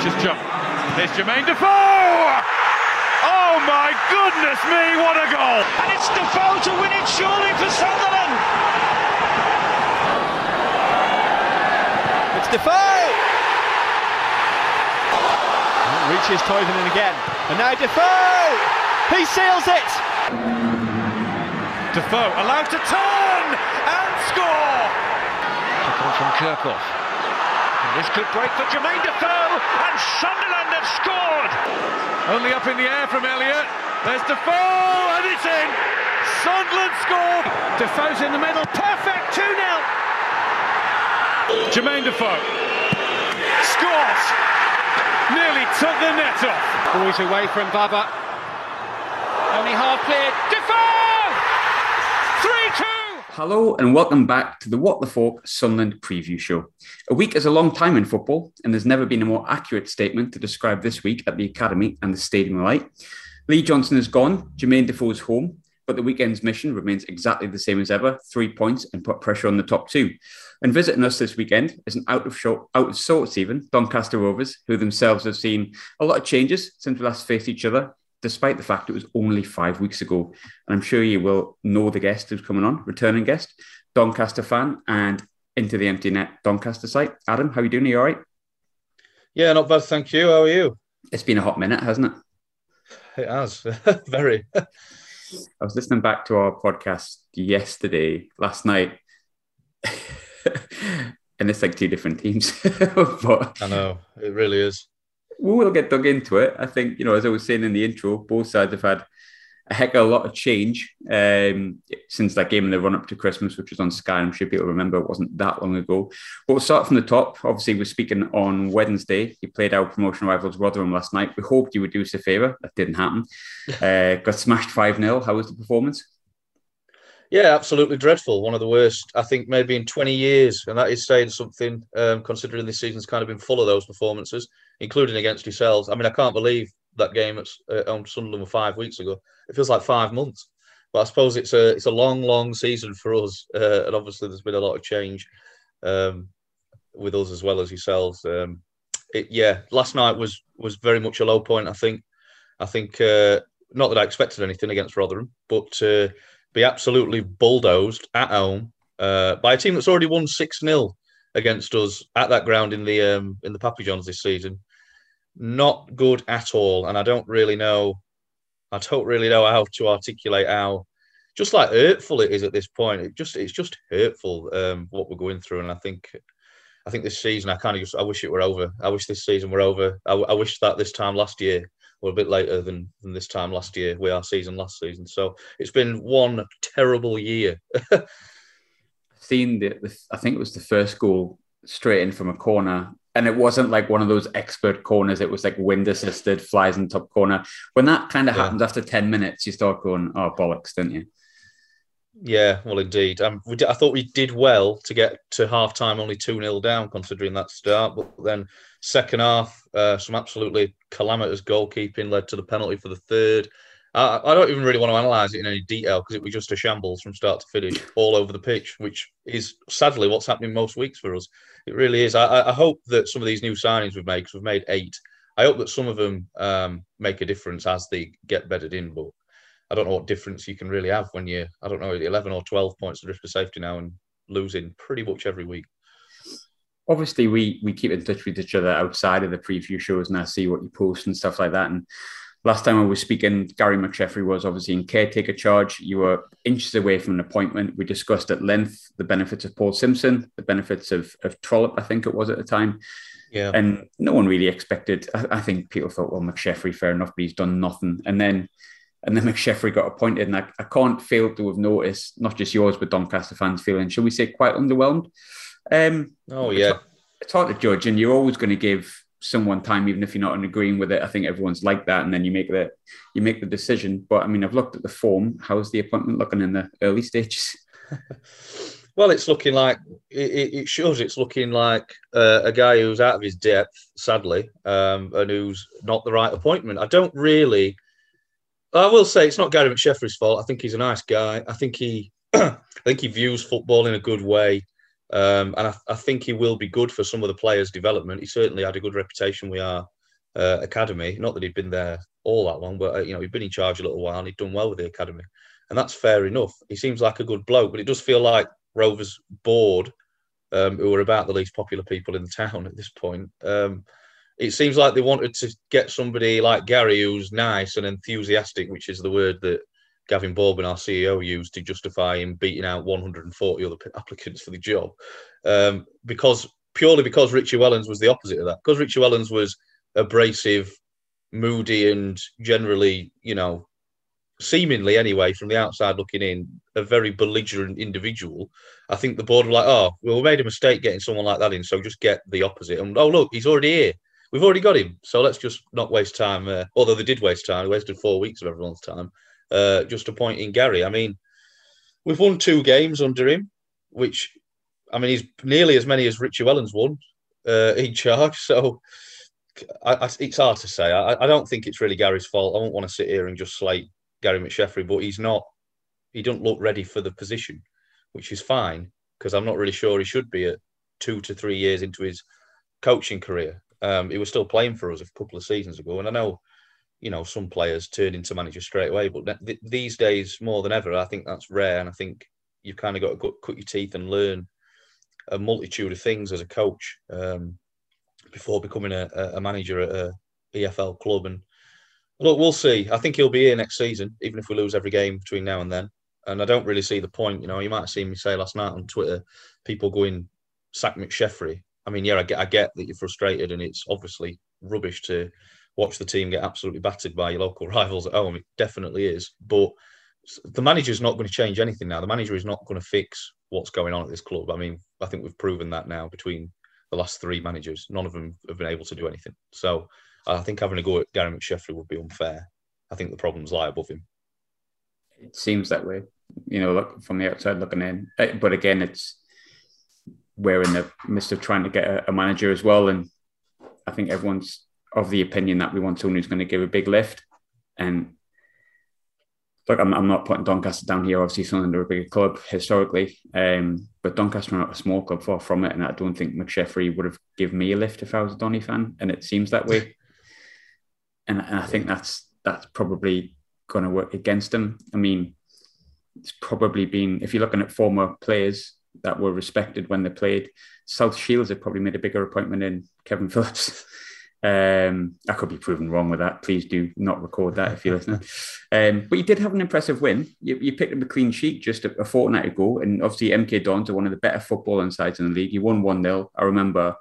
coach's jump. There's Jermaine Defoe! Oh my goodness me, what a goal! And it's Defoe to win it surely for Sunderland! It's Defoe! Reaches Toivonen again. And now Defoe! He seals it! Defoe allowed to turn and score! From Kirchhoff. And this could break for Jermaine Defoe, and Sunderland have scored! Only up in the air from Elliott. There's Defoe, and it's in! Sunderland score! Defoe's in the middle, perfect 2 0! Jermaine Defoe scores! Nearly took the net off. Boys away from Baba. Only half cleared. Defoe! 3 2! Hello and welcome back to the What the Fork Sunderland preview show. A week is a long time in football, and there's never been a more accurate statement to describe this week at the Academy and the Stadium Light. Lee Johnson is gone, Jermaine Defoe's home, but the weekend's mission remains exactly the same as ever three points and put pressure on the top two. And visiting us this weekend is an out of, show, out of sorts, even Doncaster Rovers, who themselves have seen a lot of changes since we last faced each other, despite the fact it was only five weeks ago. And I'm sure you will know the guest who's coming on, returning guest, Doncaster fan, and into the empty net Doncaster site. Adam, how are you doing? Are you all right? Yeah, not bad, thank you. How are you? It's been a hot minute, hasn't it? It has, very. I was listening back to our podcast yesterday, last night, and it's like two different teams. but I know, it really is. We will get dug into it. I think, you know, as I was saying in the intro, both sides have had a heck of a lot of change um, since that game in the run up to Christmas, which was on Sky. I'm sure people remember it wasn't that long ago. But we'll start from the top. Obviously, we're speaking on Wednesday. You played our promotion rivals Rotherham last night. We hoped you would do us a favour. That didn't happen. Uh, got smashed 5 0. How was the performance? Yeah, absolutely dreadful. One of the worst, I think, maybe in 20 years. And that is saying something, um, considering this season's kind of been full of those performances, including against yourselves. I mean, I can't believe that game at uh, on Sunderland five weeks ago. It feels like five months. But I suppose it's a it's a long, long season for us, uh, and obviously there's been a lot of change um, with us as well as yourselves. Um, it, yeah, last night was was very much a low point. I think. I think uh, not that I expected anything against Rotherham, but uh, be absolutely bulldozed at home uh, by a team that's already won six 0 against us at that ground in the um, in the Papa John's this season. Not good at all, and I don't really know. I don't really know how to articulate how just like hurtful it is at this point. It just it's just hurtful um, what we're going through, and I think I think this season I kind of just I wish it were over. I wish this season were over. I, I wish that this time last year or a bit later than, than this time last year, we our season last season. So it's been one terrible year. Seen the, the, I think it was the first goal straight in from a corner. And it wasn't like one of those expert corners. It was like wind assisted, flies in top corner. When that kind of Yeah. happens after 10 minutes, you start going, oh, bollocks, don't you? yeah, well, indeed. Um, we did, I thought we did well to get to half time only 2 0 down, considering that start. But then, second half, uh, some absolutely calamitous goalkeeping led to the penalty for the third. I, don't even really want to analyse it in any detail because it was just a shambles from start to finish all over the pitch, which is sadly what's happening most weeks for us. It really is. I, I- hope that some of these new signings we've made, because we've made eight, I hope that some of them um, make a difference as they get bedded in. But I don't know what difference you can really have when you, I don't know, 11 or 12 points adrift of safety now and losing pretty much every week. Obviously, we we keep in touch with each other outside of the preview shows and I see what you post and stuff like that. And last time I was speaking, Gary McSheffrey was obviously in caretaker charge. You were inches away from an appointment. We discussed at length the benefits of Paul Simpson, the benefits of, of Trollope, I think it was at the time. Yeah. And no one really expected. I, I think people thought, well, McSheffrey, fair enough, but he's done nothing. And then and then McSheffrey got appointed, and I, I can't fail to have noticed, not just yours, but Doncaster fans feeling, shall we say, quite underwhelmed. Um, oh, it's yeah. hard- It's hard to judge, and you're always going to give someone time, even if you're not agreeing with it. I think everyone's like that, and then you make the you make the decision. But I mean, I've looked at the form. How's the appointment looking in the early stages? Well, it's looking like it, it it shows it's looking like uh, a guy who's out of his depth, sadly, um, and who's not the right appointment. I don't really. I will say it's not Gary McSheffrey's fault. I think he's a nice guy. I think he, I think he views football in a good way. Um, and I, I, think he will be good for some of the players' development. He certainly had a good reputation with our uh, academy. Not that he'd been there all that long, but uh, you know he'd been in charge a little while. and He'd done well with the academy, and that's fair enough. He seems like a good bloke, but it does feel like Rovers board, um, who are about the least popular people in the town at this point. Um, it seems like they wanted to get somebody like Gary who's nice and enthusiastic, which is the word that Gavin Baldwin, our CEO, used to justify him beating out 140 other applicants for the job, um, because purely because Richie Wellens was the opposite of that. Because Richie Wellens was abrasive, moody, and generally, you know, seemingly anyway, from the outside looking in, a very belligerent individual. I think the board were like, oh, well, we made a mistake getting someone like that in, so just get the opposite. And oh, look, he's already here. We've already got him, so let's just not waste time. Uh, although they did waste time, they wasted four weeks of everyone's time uh, just appointing Gary. I mean, we've won two games under him, which I mean, he's nearly as many as Richie Wellens won uh, in charge. So I, I, it's hard to say. I, I, don't think it's really Gary's fault. I don't want to sit here and just slate Gary McSheffrey, but he's not. He doesn't look ready for the position, which is fine because I'm not really sure he should be at two to three years into his coaching career. Um, he was still playing for us a couple of seasons ago, and I know, you know, some players turn into managers straight away. But th- these days, more than ever, I think that's rare, and I think you've kind of got to cut your teeth and learn a multitude of things as a coach um, before becoming a, a, manager at a EFL club. And look, we'll see. I think he'll be here next season, even if we lose every game between now and then. And I don't really see the point. You know, you might have seen me say last night on Twitter, people going sack McSheffrey. I mean, yeah, I get, I get that you're frustrated, and it's obviously rubbish to watch the team get absolutely battered by your local rivals at home. It definitely is, but the manager is not going to change anything now. The manager is not going to fix what's going on at this club. I mean, I think we've proven that now between the last three managers. None of them have been able to do anything. So I think having a go at Gary McSheffrey would be unfair. I think the problems lie above him. It seems that way, you know, look from the outside looking in. Uh, but again, it's we're in the midst of trying to get a manager as well, and I think everyone's of the opinion that we want someone who's going to give a big lift. And look, I'm, I'm not putting Doncaster down here. Obviously, Sunderland are a bigger club historically, um, but Doncaster are not a small club far from it. And I don't think McSheffrey would have given me a lift if I was a Donny fan, and it seems that way. and, and I think that's that's probably going to work against him. I mean, it's probably been if you're looking at former players that were respected when they played. South Shields have probably made a bigger appointment in Kevin Phillips. Um, I could be proven wrong with that. Please do not record that if you're listening. Um, but you did have an impressive win. You, you picked up a clean sheet just a, a, fortnight ago, and obviously MK Dons are one of the better footballing sides in the league. You won one 0 I remember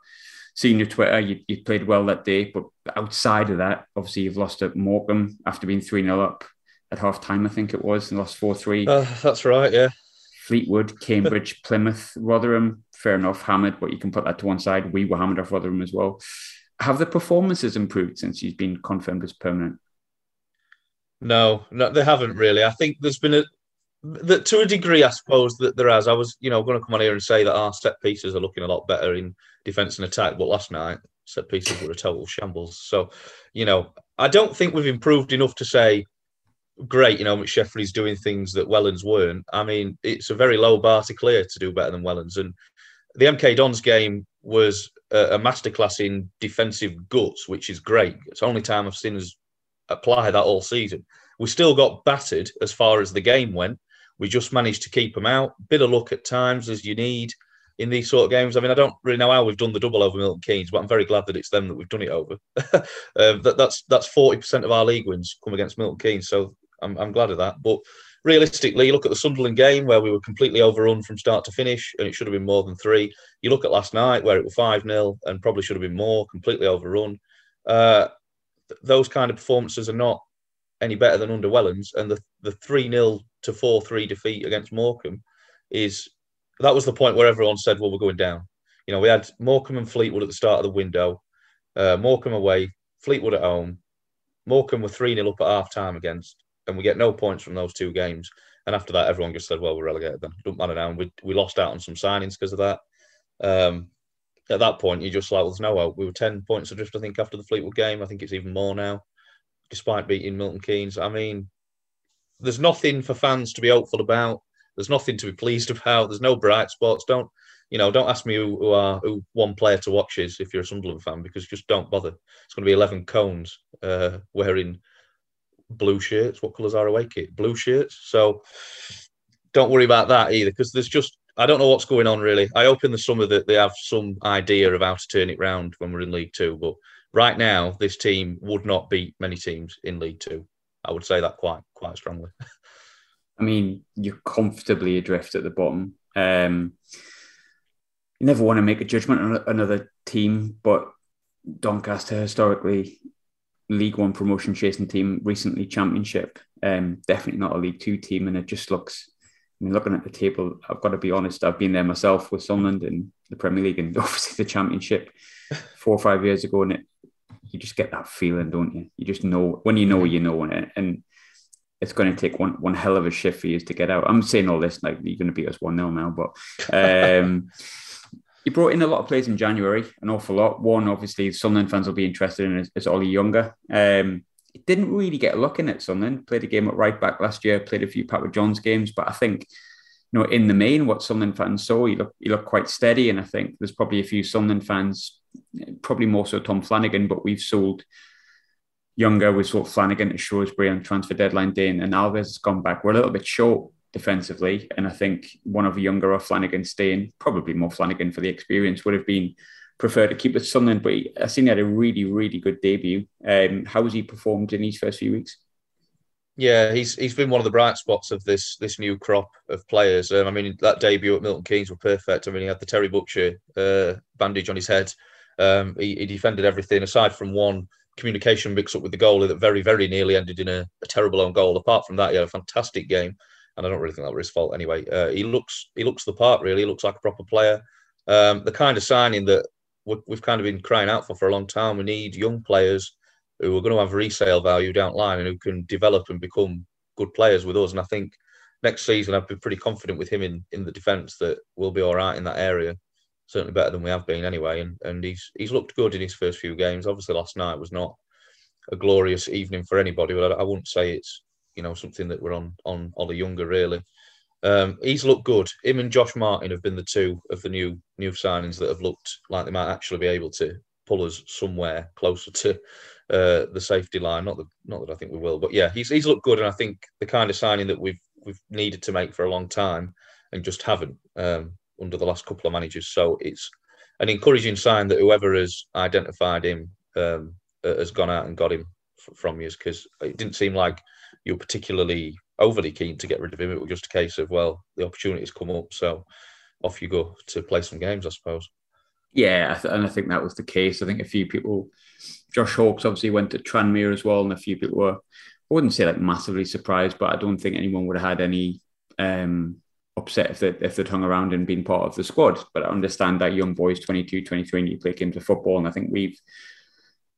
seeing your Twitter. You, you, played well that day, but outside of that, obviously you've lost at Morecambe after being three 0 up at half time. I think it was, and lost four three. Uh, that's right. Yeah. Fleetwood, Cambridge, Plymouth, Rotherham. Fair enough, hammered, but you can put that to one side. We were hammered off Rotherham as well have the performances improved since he's been confirmed as permanent? No, no, they haven't really. I think there's been a that to a degree, I suppose that there has. I was, you know, going to come on here and say that our set pieces are looking a lot better in defence and attack, but last night set pieces were a total shambles. So, you know, I don't think we've improved enough to say, great, you know, McSheffrey's doing things that Wellens weren't. I mean, it's a very low bar to clear to do better than Wellens, and the MK Dons game was a, masterclass in defensive guts, which is great. It's the only time I've seen us apply that all season. We still got battered as far as the game went. We just managed to keep them out. Bit of luck at times, as you need in these sort of games. I mean, I don't really know how we've done the double over Milton Keynes, but I'm very glad that it's them that we've done it over. um, that, that's that's forty percent of our league wins come against Milton Keynes, so I'm, I'm glad of that. But realistically, you look at the Sunderland game where we were completely overrun from start to finish, and it should have been more than three. You look at last night where it was 5 0 and probably should have been more, completely overrun. Uh, th- those kind of performances are not any better than under Wellens. And the, the 3 0 to 4 3 defeat against Morecambe is that was the point where everyone said, well, we're going down. You know, we had Morecambe and Fleetwood at the start of the window, uh, Morecambe away, Fleetwood at home. Morecambe were 3 0 up at half time against and we get no points from those two games. And after that, everyone just said, "Well, we're relegated then. Don't matter now." And we we lost out on some signings because of that. Um, at that point, you're just like, "Well, there's no hope." We were ten points adrift, I think, after the Fleetwood game. I think it's even more now, despite beating Milton Keynes. I mean, there's nothing for fans to be hopeful about. There's nothing to be pleased about. There's no bright spots. Don't you know, don't ask me who, who are who one player to watch is if you're a Sunderland fan because just don't bother. It's going to be eleven cones uh, wearing blue shirts. What colours are away kit? Blue shirts. So don't worry about that either because there's just I don't know what's going on really. I hope in the summer that they have some idea of how to turn it round when we're in League Two. But right now, this team would not beat many teams in League Two. I would say that quite quite strongly. I mean, you're comfortably adrift at the bottom. Um, you never want to make a judgment on another team, but Doncaster historically League One promotion chasing team, recently Championship. Um, definitely not a League Two team, and it just looks. I mean, looking at the table, I've got to be honest. I've been there myself with Sunderland in the Premier League and obviously the Championship four or five years ago, and it, you just get that feeling, don't you? You just know when you know you know, and, and it's going to take one one hell of a shift for you to get out. I'm saying all this like you're going to beat us one 0 now, but um, you brought in a lot of players in January, an awful lot. One, obviously, Sunderland fans will be interested in is, is Ollie Younger. Um, didn't really get a look in at Sunderland. Played a game at right back last year. Played a few Papa John's games, but I think you know in the main, what Sunderland fans saw, he looked he looked quite steady, and I think there's probably a few Sunderland fans, probably more so Tom Flanagan, but we've sold. Younger, we sold Flanagan to Shrewsbury on transfer deadline day, and Alves has gone back. We're a little bit short defensively. And I think one of the Younger or Flanagan staying, probably more Flanagan for the experience, would have been preferred to keep with Sunderland. But I seen he had a really, really good debut. Um, how has he performed in these first few weeks? Yeah, he's he's been one of the bright spots of this this new crop of players. Um, I mean, that debut at Milton Keynes were perfect. I mean, he had the Terry Butcher uh, bandage on his head. Um, he, he, defended everything aside from one communication mix up with the goalie that very, very nearly ended in a, a terrible own goal. Apart from that, he had a fantastic game and I don't really think that was his fault anyway. Uh, he looks he looks the part really. He looks like a proper player. Um, the kind of signing that we've kind of been crying out for for a long time. We need young players who are going to have resale value down the line and who can develop and become good players with us. And I think next season I've been pretty confident with him in in the defence that we'll be all right in that area. Certainly better than we have been anyway. And and he's he's looked good in his first few games. Obviously last night was not a glorious evening for anybody, but I, I wouldn't say it's you know something that we're on on Ollie Younger really. Um, he's looked good. Him and Josh Martin have been the two of the new new signings that have looked like they might actually be able to pull us somewhere closer to uh, the safety line. Not that not that I think we will, but yeah, he's he's looked good, and I think the kind of signing that we've we've needed to make for a long time and just haven't um, under the last couple of managers. So it's an encouraging sign that whoever has identified him um, has gone out and got him from you because it didn't seem like you're particularly overly keen to get rid of him. It was just a case of well, the opportunities come up, so off you go to play some games, I suppose. Yeah, and I think that was the case. I think a few people, Josh Hawkes obviously went to Tranmere as well, and a few people were, I wouldn't say like massively surprised, but I don't think anyone would have had any um, upset if they if they'd hung around and been part of the squad. But I understand that young boys, 22, 23, and you play games of football, and I think we've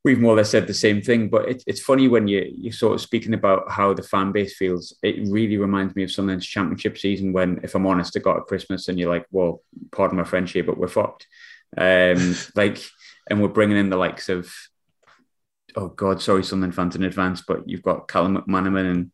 we've more or less said the same thing. But it, it's funny when you you're sort of speaking about how the fan base feels. It really reminds me of Sunderland's championship season when, if I'm honest, it got at Christmas and you're like, well, pardon my French here, but we're fucked. Um, like, and we're bringing in the likes of, oh God, sorry, Sunderland fans in advance, but you've got Callum McManaman and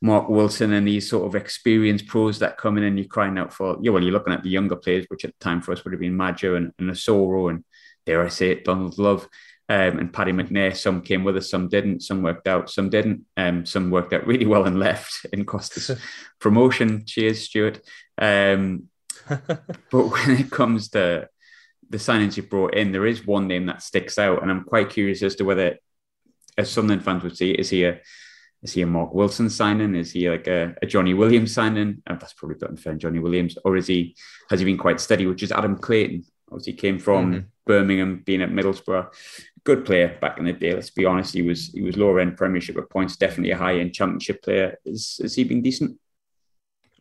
Marc Wilson and these sort of experienced pros that come in and you're crying out for, yeah, well, you're looking at the younger players, which at the time for us would have been Maja and, and Asoro and dare I say it, Donald Love um, and Paddy McNair. Some came with us, some didn't. Some worked out, some didn't. Um, some worked out really well and left and cost us promotion. Cheers, Stuart. Um, but when it comes to the signings you brought in, there is one name that sticks out, and I'm quite curious as to whether, as Sunderland fans would see, is he a is he a Marc Wilson signing? Is he like a, a Jonny Williams signing? Oh, that's probably not unfair, Jonny Williams, or is he has he been quite steady? Which is Adam Clayton. Obviously, came from mm-hmm. Birmingham, being at Middlesbrough good player back in the day. Let's be honest, he was he was lower end Premiership at points, definitely a high end Championship player. Is has he been decent?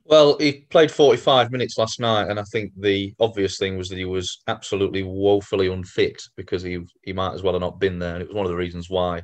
Well, he played 45 minutes last night, and I think the obvious thing was that he was absolutely woefully unfit because he he might as well have not been there. And it was one of the reasons why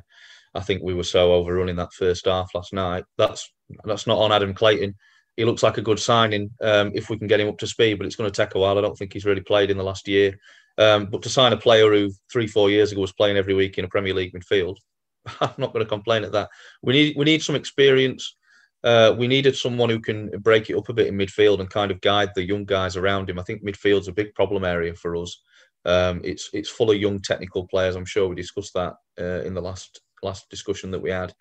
I think we were so overrunning that first half last night. That's that's not on Adam Clayton. He looks like a good signing um, if we can get him up to speed, but it's going to take a while. I don't think he's really played in the last year. Um, but to sign a player who three, four years ago was playing every week in a Premier League midfield, I'm not going to complain at that. We need we need some experience. uh, we needed someone who can break it up a bit in midfield and kind of guide the young guys around him. I think midfield's a big problem area for us. Um, it's it's full of young technical players. I'm sure we discussed that uh, in the last last discussion that we had.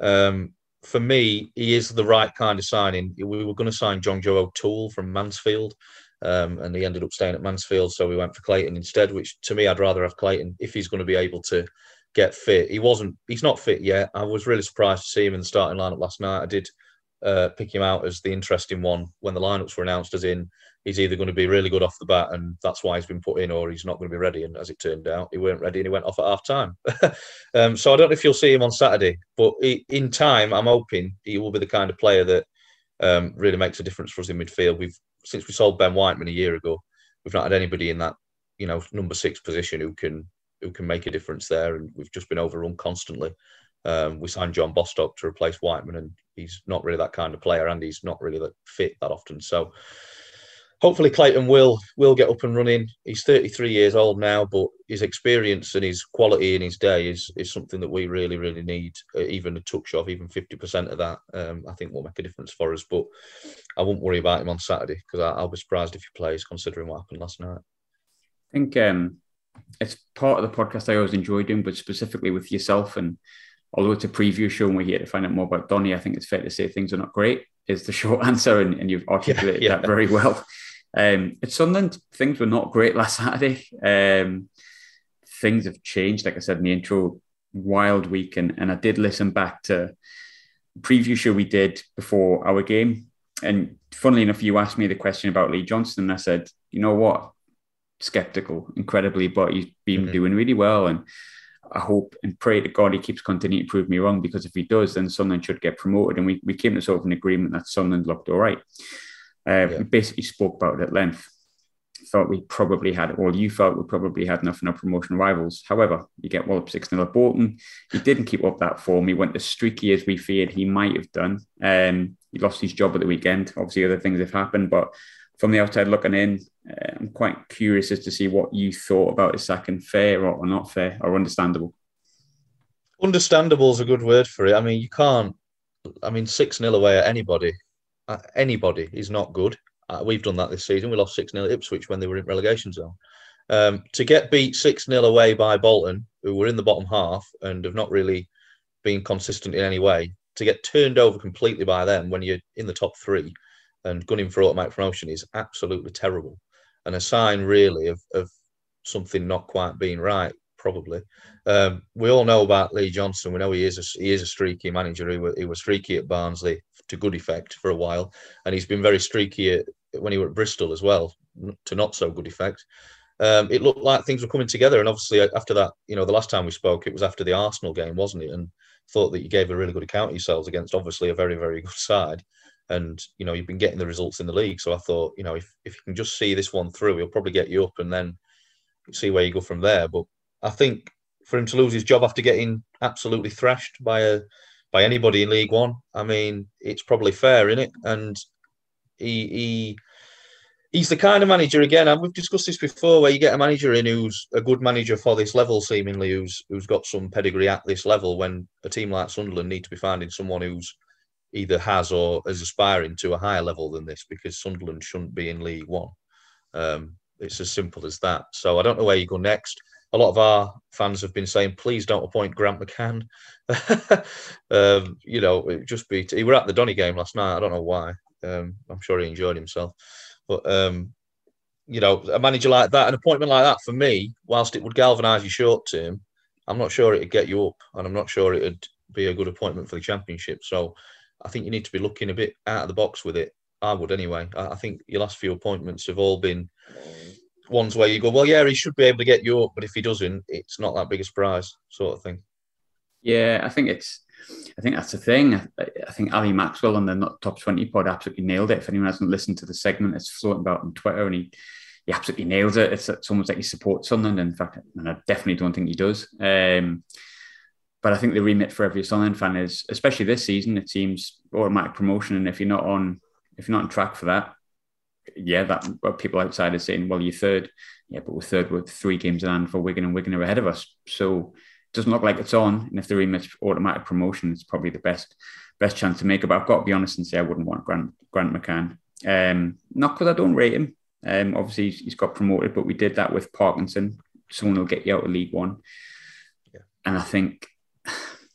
Um, for me, he is the right kind of signing. We were going to sign John-Joe O'Toole from Mansfield, um, and he ended up staying at Mansfield, so we went for Clayton instead. Which to me, I'd rather have Clayton if he's going to be able to get fit. He wasn't. He's not fit yet. I was really surprised to see him in the starting lineup last night. I did uh, pick him out as the interesting one when the lineups were announced. As in, he's either going to be really good off the bat, and that's why he's been put in, or he's not going to be ready. And as it turned out, he weren't ready, and he went off at half time. um, so I don't know if you'll see him on Saturday, but he, in time, I'm hoping he will be the kind of player that um, really makes a difference for us in midfield. We've since we sold Ben Whiteman a year ago, we've not had anybody in that you know number six position who can who can make a difference there, and we've just been overrun constantly. Um, we signed John Bostock to replace Whiteman, and he's not really that kind of player, and he's not really that fit that often. So hopefully Clayton will will get up and running. He's 33 years old now, but his experience and his quality in his day is is something that we really really need. Uh, even a touch of, even 50% of that, um, I think will make a difference for us. But I won't worry about him on Saturday because I'll be surprised if he plays, considering what happened last night. I think um, it's part of the podcast I always enjoy doing, but specifically with yourself and although it's a preview show and we're here to find out more about Donny, I think it's fair to say things are not great, is the short answer. And, and you've articulated yeah, yeah. that very well. Um, at Sunderland, things were not great last Saturday. Um, things have changed, like I said in the intro, wild week. And, and I did listen back to preview show we did before our game. And funnily enough, you asked me the question about Lee Johnson, and I said, you know what? Skeptical, incredibly, but he's been mm-hmm. doing really well. And I hope and pray to God he keeps continuing to prove me wrong because if he does, then Sunderland should get promoted. And we, we came to sort of an agreement that Sunderland looked all right. Uh, yeah. We basically spoke about it at length. Thought we probably had, or you felt we probably had enough in our promotion rivals. However, you get Wallop 6 0 at Bolton. He didn't keep up that form. He went as streaky as we feared he might have done. Um, he lost his job at the weekend. Obviously, other things have happened, but from the outside looking in, uh, I'm quite curious as to see what you thought about his second fair or, or not fair or understandable. Understandable is a good word for it. I mean, you can't. I mean, six 0 away at anybody, uh, anybody is not good. Uh, we've done that this season. We lost six 0 Ipswich when they were in relegation zone. Um, to get beat six 0 away by Bolton, who were in the bottom half and have not really been consistent in any way, to get turned over completely by them when you're in the top three and gunning for automatic promotion is absolutely terrible and a sign really of, of something not quite being right probably. Um, we all know about Lee Johnson. We know he is a, he is a streaky manager. He was, he was streaky at Barnsley to good effect for a while and he's been very streaky at, when he was at Bristol as well to not so good effect. Um, it looked like things were coming together and obviously after that you know the last time we spoke it was after the Arsenal game wasn't it? And thought that you gave a really good account of yourselves against obviously a very very good side and you know you've been getting the results in the league. So I thought, you know, if if you can just see this one through, he'll probably get you up, and then see where you go from there. But I think for him to lose his job after getting absolutely thrashed by a by anybody in League One, I mean, it's probably fair, isn't it? And he he he's the kind of manager again, and we've discussed this before, where you get a manager in who's a good manager for this level, seemingly who's who's got some pedigree at this level. When a team like Sunderland need to be finding someone who's either has or is aspiring to a higher level than this because Sunderland shouldn't be in League One. Um, it's as simple as that. So I don't know where you go next. A lot of our fans have been saying, please don't appoint Grant McCann. um, you know, it just be. He were at the Donny game last night. I don't know why. Um, I'm sure he enjoyed himself. But um, you know, a manager like that, an appointment like that, for me, whilst it would galvanise you short term, I'm not sure it'd get you up, and I'm not sure it'd be a good appointment for the championship. So I think you need to be looking a bit out of the box with it. I would anyway. I, I think your last few appointments have all been ones where you go, well, yeah, he should be able to get you up, but if he doesn't, it's not that big a surprise, sort of thing. Yeah, I think it's. I think that's the thing. I, I think Ali Maxwell on the top twenty pod absolutely nailed it. If anyone hasn't listened to the segment, it's floating about on Twitter, and he he absolutely nails it. It's, it's almost like he supports Sunderland. In fact, and I definitely don't think he does. Um, but I think the remit for every Sunderland fan is, especially this season, it seems automatic promotion. And if you're not on, if you're not on track for that, yeah, that what people outside are saying, well, you're third, yeah, but we're third with three games in hand for Wigan, and Wigan are ahead of us. So it doesn't look like it's on. And if they're in automatic promotion, it's probably the best best chance to make it. But I've got to be honest and say I wouldn't want Grant Grant McCann. Um, not because I don't rate him. Um, obviously he's, he's got promoted, but we did that with Parkinson. Someone will get you out of League One. Yeah. And I think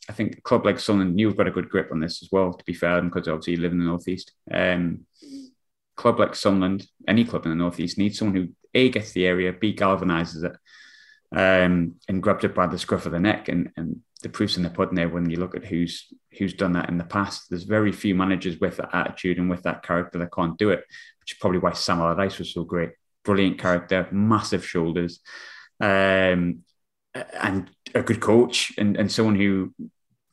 I think a club like Sunderland, you've got a good grip on this as well, to be fair, because obviously you live in the Northeast. Um, club like Sunderland, any club in the Northeast, needs someone who A, gets the area, B, galvanises it, um, and grabs it by the scruff of the neck. And, and the proof's in the pudding there when you look at who's who's done that in the past. There's very few managers with that attitude and with that character that can't do it, which is probably why Sam Allardyce was so great. Brilliant character, massive shoulders, um, and a good coach, and, and someone who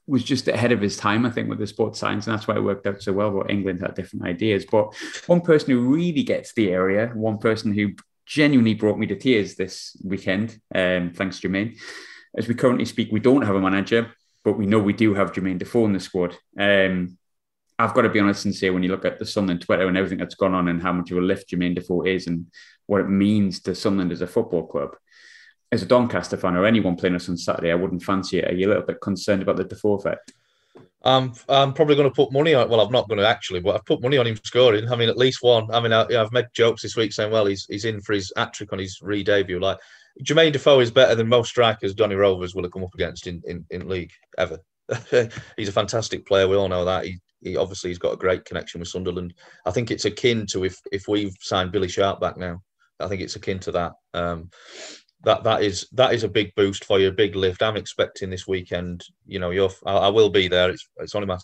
was just ahead of his time, I think, with the sports science, and that's why it worked out so well. But England had different ideas. But one person who really gets the area, one person who genuinely brought me to tears this weekend, um, thanks Jermaine. As we currently speak, we don't have a manager, but we know we do have Jermaine Defoe in the squad. Um, I've got to be honest and say, when you look at the Sunderland Twitter and everything that's gone on, and how much of a lift Jermaine Defoe is, and what it means to Sunderland as a football club, as a Doncaster fan or anyone playing us on Saturday, I wouldn't fancy it. Are you a little bit concerned about the Defoe effect? I'm probably going to put money on. Well, I'm not going to actually, but I've put money on him scoring. I mean, at least one. I mean, I, have made jokes this week saying, well, he's he's in for his hat trick on his re-debut. Like Jermaine Defoe is better than most strikers Donny Rovers will have come up against in in, in league ever. he's a fantastic player. We all know that. He, he obviously he's got a great connection with Sunderland. I think it's akin to if if we've signed Billy Sharp back now. I think it's akin to that. Um, that that is that is a big boost for you, a big lift. I'm expecting this weekend. You know, you're I, I will be there. It's it's only my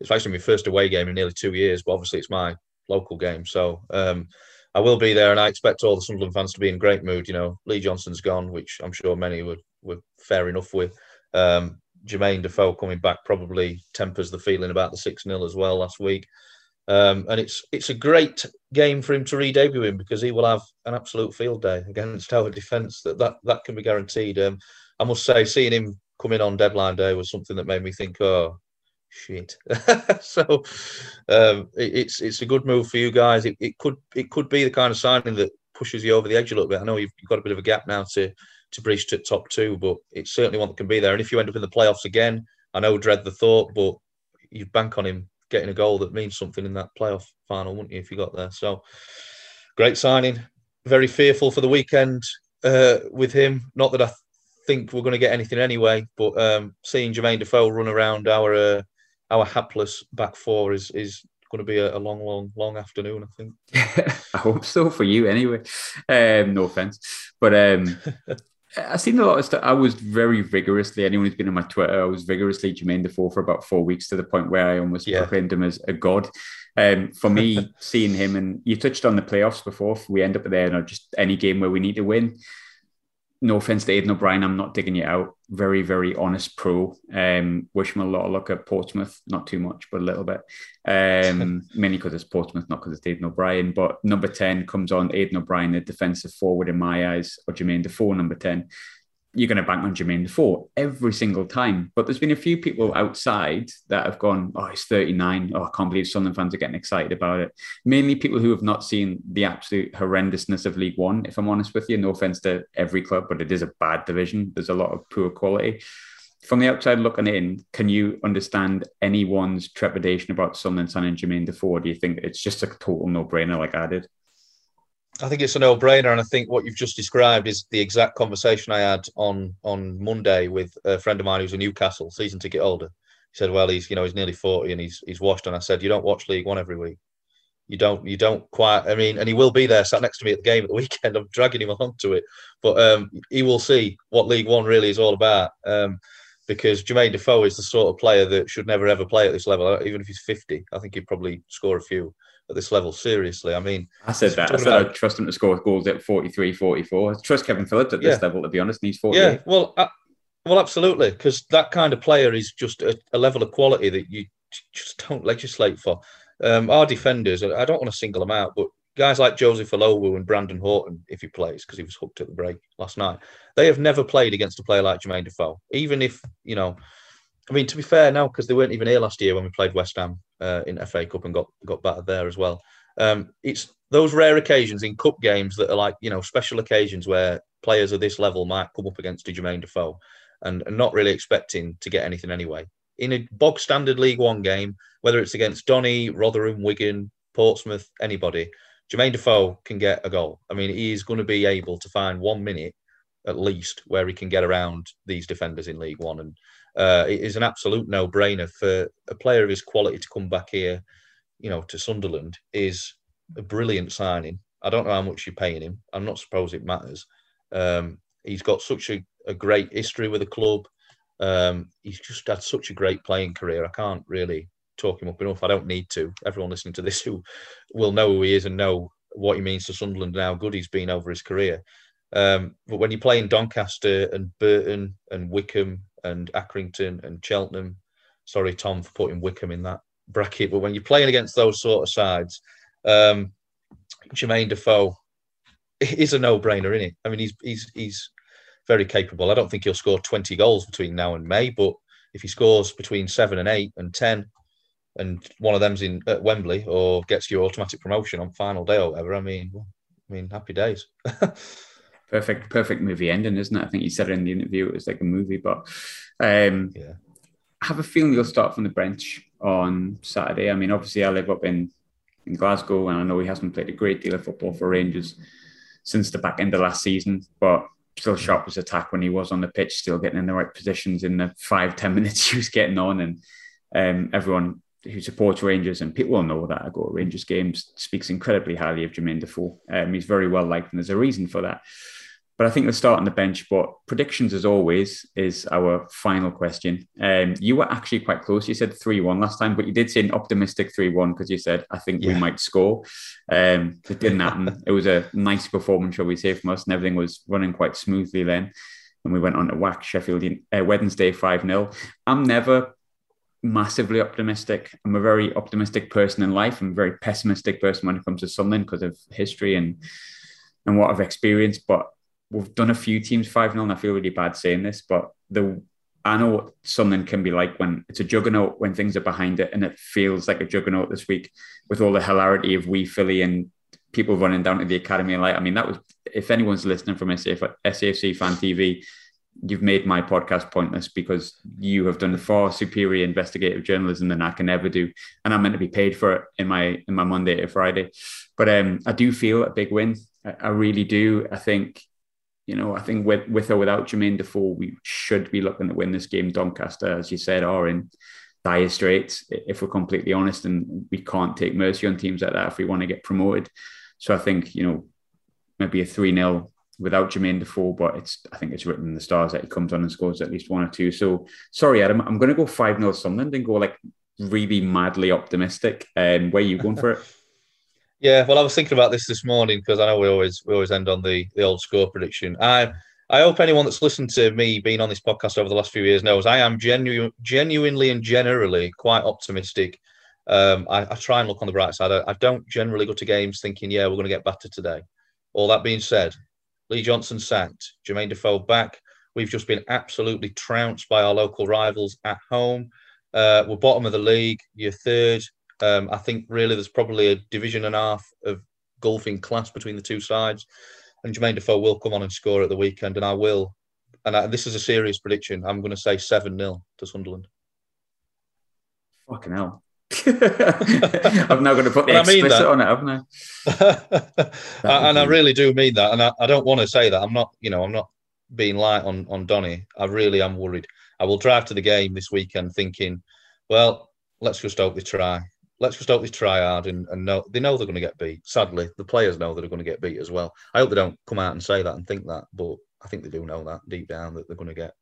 it's actually my first away game in nearly two years, but obviously it's my local game. So um, I will be there, and I expect all the Sunderland fans to be in great mood. You know, Lee Johnson's gone, which I'm sure many were were fair enough with. Um, Jermaine Defoe coming back probably tempers the feeling about the six 0 as well last week. Um, and it's it's a great game for him to re-debut in because he will have an absolute field day against our defence. That that that can be guaranteed. Um, I must say, seeing him come in on deadline day was something that made me think, oh shit. so um, it, it's it's a good move for you guys. It, it could it could be the kind of signing that pushes you over the edge a little bit. I know you've, got a bit of a gap now to to breach to top two, but it's certainly one that can be there. And if you end up in the playoffs again, I know dread the thought, but you bank on him getting a goal that means something in that playoff final, wouldn't you, if you got there? So great signing. Very fearful for the weekend uh, with him. Not that I think we're going to get anything anyway, but um, seeing Jermaine Defoe run around our uh, our hapless back four is is going to be a, a long, long, long afternoon. I think. I hope so for you, anyway. Um, no offense, but um, I've seen a lot of stuff. I was very vigorously, anyone who's been on my Twitter, I was vigorously Jermaine Defoe for about four weeks to the point where I almost yeah. proclaimed him as a god. Um, for me, seeing him, and you touched on the playoffs before, if we end up there, or just any game where we need to win, no offense to Aiden O'Brien, I'm not digging you out. Very, very honest pro. Um, wish him a lot of luck at Portsmouth. Not too much, but a little bit. Um, mainly because it's Portsmouth, not because it's Aiden O'Brien. But number 10 comes on Aiden O'Brien, the defensive forward in my eyes, or Jermaine Defoe, number 10 you're going to bank on Jermaine Defoe every single time. But there's been a few people outside that have gone, oh, he's 39. Oh, I can't believe Sunderland fans are getting excited about it. Mainly people who have not seen the absolute horrendousness of League One, if I'm honest with you. No offense to every club, but it is a bad division. There's a lot of poor quality. From the outside looking in, can you understand anyone's trepidation about Sunderland signing Jermaine Defoe? Do you think it's just a total no brainer like I did? I think it's a no-brainer, and I think what you've just described is the exact conversation I had on on Monday with a friend of mine who's a Newcastle season ticket holder. He said, "Well, he's you know he's nearly forty and he's he's washed." And I said, "You don't watch League One every week. You don't you don't quite. I mean, and he will be there, sat next to me at the game at the weekend. I'm dragging him along to it, but um, he will see what League One really is all about." Um, because Jermaine Defoe is the sort of player that should never ever play at this level, even if he's 50. I think he'd probably score a few at this level seriously. I mean, I said that. I said about, I trust him to score goals at 43, 44. I trust Kevin Phillips at this yeah. level, to be honest. He's 40. Yeah, well, uh, well, absolutely. Because that kind of player is just a, a, level of quality that you just don't legislate for. Um, our defenders, I don't want to single them out, but guys like Joseph Olowu and Brandon Horton, if he plays, because he was hooked at the break last night, they have never played against a player like Jermaine Defoe. Even if, you know, I mean, to be fair now, because they weren't even here last year when we played West Ham uh, in FA Cup and got got battered there as well. Um, it's those rare occasions in cup games that are like you know special occasions where players of this level might come up against a Jermaine Defoe. and, and not really expecting to get anything anyway. In a bog standard League One game, whether it's against Donny, Rotherham, Wigan, Portsmouth, anybody, Jermaine Defoe can get a goal. I mean, he is going to be able to find one minute at least where he can get around these defenders in League One. And uh, it is an absolute no brainer for a player of his quality to come back here, you know, to Sunderland is a brilliant signing. I don't know how much you're paying him. I'm not supposed it matters. Um, he's got such a, a, great history with the club. Um, he's just had such a great playing career. I can't really talk him up enough. I don't need to. Everyone listening to this who will know who he is and know what he means to Sunderland and how good he's been over his career. Um, but when you're playing Doncaster and Burton and Wycombe and Accrington and Cheltenham, sorry Tom for putting Wycombe in that bracket, but when you're playing against those sort of sides, um, Jermaine Defoe is a no-brainer, isn't it? I mean, he's he's he's very capable. I don't think he'll score 20 goals between now and May, but if he scores between seven and eight and ten, and one of them's in at Wembley or gets you automatic promotion on final day or whatever, I mean, I mean, happy days. perfect, perfect movie ending, isn't it? I think you said it in the interview. It was like a movie, but um, yeah, I have a feeling you'll start from the bench on Saturday. I mean, obviously, I live up in in Glasgow, and I know he hasn't played a great deal of football for Rangers since the back end of last season, but still sharp as attack when he was on the pitch, still getting in the right positions in the five ten minutes he was getting on, and um, everyone who supports Rangers and people know that I go to Rangers games speaks incredibly highly of Jermaine Defoe. Um, he's very well liked, and there's a reason for that. But I think the start on the bench. But predictions, as always, is our final question. Um, you were actually quite close. You said 3 1 last time, but you did say an optimistic 3 1 because you said, I think yeah. we might score. Um, it didn't happen. it was a nice performance, shall we say, from us, and everything was running quite smoothly then. And we went on to whack Sheffield uh, Wednesday 5 0. I'm never massively optimistic. I'm a very optimistic person in life. I'm a very pessimistic person when it comes to something because of history and and what I've experienced. But we've done a few teams 5 0, and I feel really bad saying this, but the I know what something can be like when it's a juggernaut when things are behind it, and it feels like a juggernaut this week with all the hilarity of Wee Philly and people running down to the academy. Like, I mean, that was if anyone's listening from SAF, SAFC fan TV, you've made my podcast pointless because you have done far superior investigative journalism than I can ever do, and I'm meant to be paid for it in my in my Monday to Friday. But um, I do feel a big win. I, I really do. I think you know, I think with with or without Jermaine Defoe, we should be looking to win this game. Doncaster, as you said, are in dire straits, if we're completely honest, and we can't take mercy on teams like that if we want to get promoted. So I think, you know, maybe a 3 0 without Jermaine Defoe, but it's I think it's written in the stars that he comes on and scores at least one or two. So sorry, Adam, I'm going to go 5 0 Sunderland and go like really madly optimistic. And um, where are you going for it? Yeah, well, I was thinking about this this morning because I know we always we always end on the the old score prediction. I I hope anyone that's listened to me being on this podcast over the last few years knows I am genu- genuinely and generally quite optimistic. Um, I, I, try and look on the bright side. I, I don't generally go to games thinking, yeah, we're going to get better today. All that being said, Lee Johnson sacked, Jermaine Defoe back. We've just been absolutely trounced by our local rivals at home. Uh, we're bottom of the league. You're third. Um, I think really there's probably a division and a half of golfing class between the two sides. And Jermaine Defoe will come on and score at the weekend, and I will. And I, this is a serious prediction. I'm going to say 7 0 to Sunderland. Fucking hell. I'm now going to put the explicit I mean on it, haven't I? and I really do mean that. And I, I don't want to say that. I'm not, you know, I'm not being light on, on Donny. I really am worried. I will drive to the game this weekend thinking, well, let's just hope they try let's just hope they try hard and, and know they know they're going to get beat. Sadly, the players know they're going to get beat as well. I hope they don't come out and say that and think that, but I think they do know that deep down that they're going to get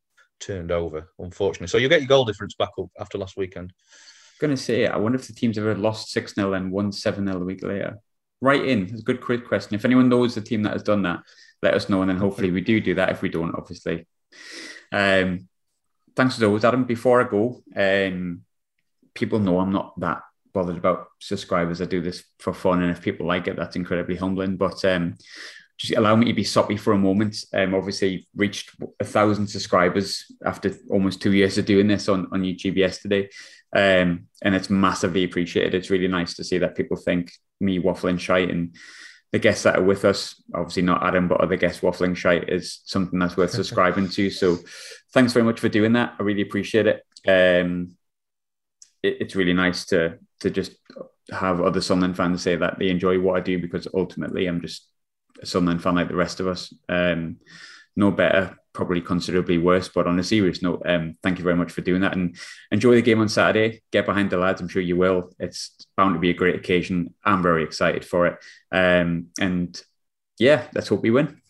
turned over, unfortunately. So you get your goal difference back up after last weekend. I'm going to say, I wonder if the team's ever lost 6 0 and won 7 0 a week later. Right in. It's a good quick question. If anyone knows the team that has done that, let us know. And then hopefully we do do that. If we don't, obviously. Um, thanks as always, Adam. Before I go, um, people know I'm not that bothered about subscribers. I do this for fun, and if people like it, that's incredibly humbling. But um, just allow me to be soppy for a moment. Um, obviously, reached a thousand subscribers after almost two years of doing this on, on YouTube yesterday. Um, and it's massively appreciated. It's really nice to see that people think me waffling shite and the guests that are with us, obviously not Adam, but other guests waffling shite is something that's worth subscribing to. So thanks very much for doing that. I really appreciate it. Um, it it's really nice to to just have other Sunderland fans say that they enjoy what I do because ultimately I'm just a Sunderland fan like the rest of us. Um, no better, probably considerably worse. But on a serious note, um, thank you very much for doing that and enjoy the game on Saturday. Get behind the lads. I'm sure you will. It's bound to be a great occasion. I'm very excited for it. Um, and yeah, let's hope we win.